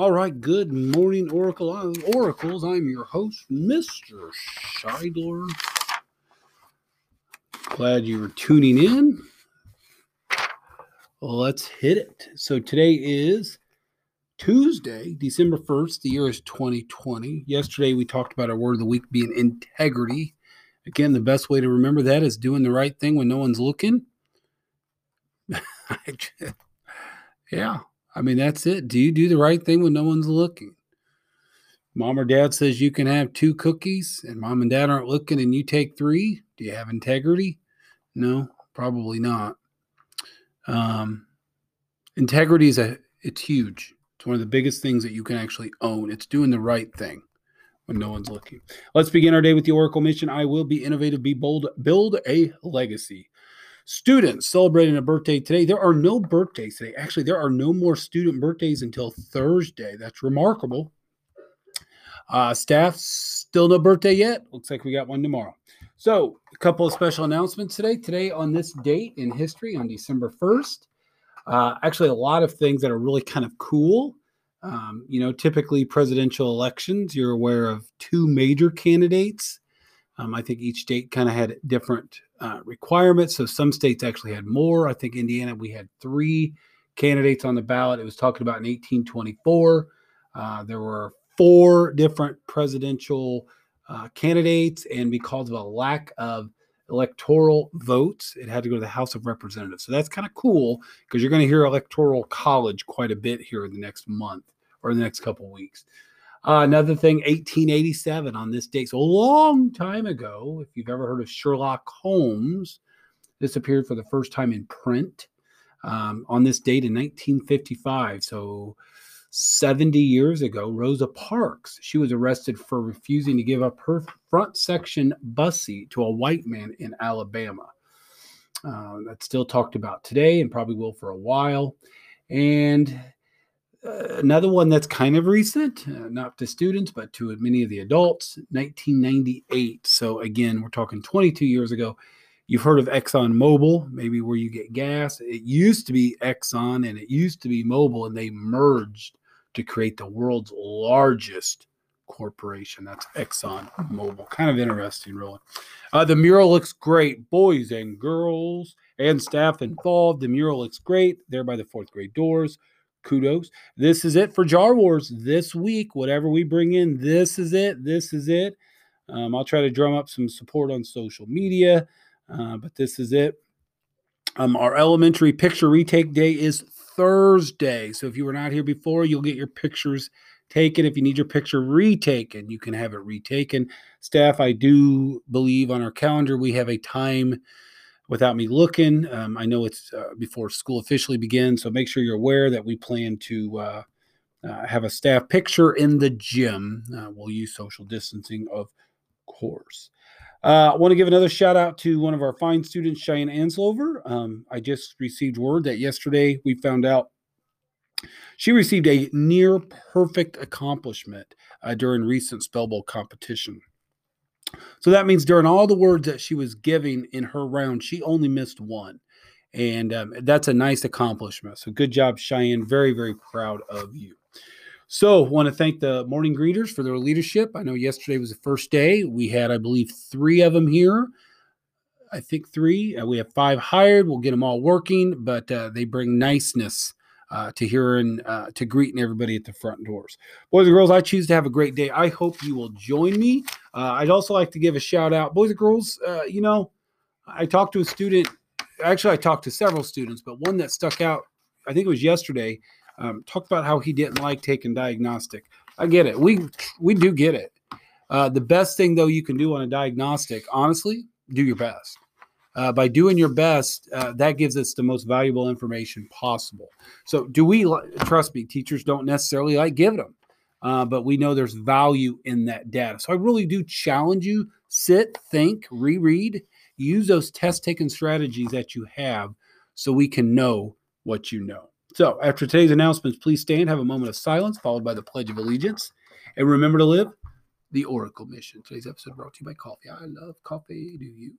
All right, good morning, Oracle uh, Oracles. I'm your host, Mr. Scheidler. Glad you were tuning in. Let's hit it. So today is Tuesday, December 1st. The year is 2020. Yesterday we talked about our word of the week being integrity. Again, the best way to remember that is doing the right thing when no one's looking. yeah, I mean, that's it. Do you do the right thing when no one's looking? Mom or dad says you can have two cookies and mom and dad aren't looking and you take three. Do you have integrity? No, probably not. Um, integrity is a, it's huge. It's one of the biggest things that you can actually own. It's doing the right thing when no one's looking. Let's begin our day with the Oracle mission. I will be innovative, be bold, build a legacy. Students celebrating a birthday today. There are no birthdays today. Actually, there are no more student birthdays until Thursday. That's remarkable. Uh, staff, still no birthday yet. Looks like we got one tomorrow. So, a couple of special announcements today. Today, on this date in history, on December 1st, uh, actually, a lot of things that are really kind of cool. Um, you know, typically presidential elections, you're aware of two major candidates. Um, I think each state kind of had different uh, requirements. So some states actually had more. I think Indiana, we had three candidates on the ballot. It was talking about in 1824. Uh, there were four different presidential uh, candidates, and because of a lack of electoral votes, it had to go to the House of Representatives. So that's kind of cool because you're going to hear electoral college quite a bit here in the next month or the next couple weeks. Uh, another thing, 1887 on this date. So a long time ago, if you've ever heard of Sherlock Holmes, this appeared for the first time in print um, on this date in 1955. So 70 years ago, Rosa Parks, she was arrested for refusing to give up her front section bus seat to a white man in Alabama. Uh, that's still talked about today and probably will for a while. And another one that's kind of recent, uh, not to students, but to many of the adults, 1998. So again, we're talking 22 years ago. You've heard of Exxon Mobil, maybe where you get gas. It used to be Exxon and it used to be Mobil, and they merged to create the world's largest corporation. That's Exxon Mobil. Kind of interesting, really. Uh, the mural looks great. Boys and girls and staff involved. The mural looks great. There by the fourth grade doors kudos. This is it for Jar Wars this week. Whatever we bring in, this is it. This is it. Um, I'll try to drum up some support on social media, uh, but this is it. Um, our elementary picture retake day is Thursday. So if you were not here before, you'll get your pictures taken. If you need your picture retaken, you can have it retaken. Staff, I do believe on our calendar we have a time without me looking. Um, I know it's uh, before school officially begins, so make sure you're aware that we plan to uh, uh, have a staff picture in the gym. Uh, we'll use social distancing, of course. Uh, I want to give another shout out to one of our fine students, Cheyenne Anslover. Um, I just received word that yesterday we found out she received a near perfect accomplishment uh, during recent Spell Bowl competition. So that means during all the words that she was giving in her round, she only missed one. And um, that's a nice accomplishment. So good job, Cheyenne. Very, very proud of you. So, want to thank the morning greeters for their leadership. I know yesterday was the first day. We had, I believe, three of them here. I think three. Uh, we have five hired. We'll get them all working, but uh, they bring niceness uh, to hearing, uh, to greeting everybody at the front doors. Boys and girls, I choose to have a great day. I hope you will join me. Uh, I'd also like to give a shout out, boys and girls. Uh, you know, I talked to a student. Actually, I talked to several students, but one that stuck out, I think it was yesterday, um, talked about how he didn't like taking diagnostic. I get it. We we do get it. Uh, the best thing though you can do on a diagnostic, honestly, do your best uh, by doing your best, uh, that gives us the most valuable information possible. So, do we trust me? Teachers don't necessarily like give them, uh, but we know there's value in that data. So, I really do challenge you: sit, think, reread, use those test taking strategies that you have, so we can know what you know. So, after today's announcements, please stand, have a moment of silence, followed by the Pledge of Allegiance, and remember to live the Oracle mission. Today's episode brought to you by coffee. I love coffee. Do you?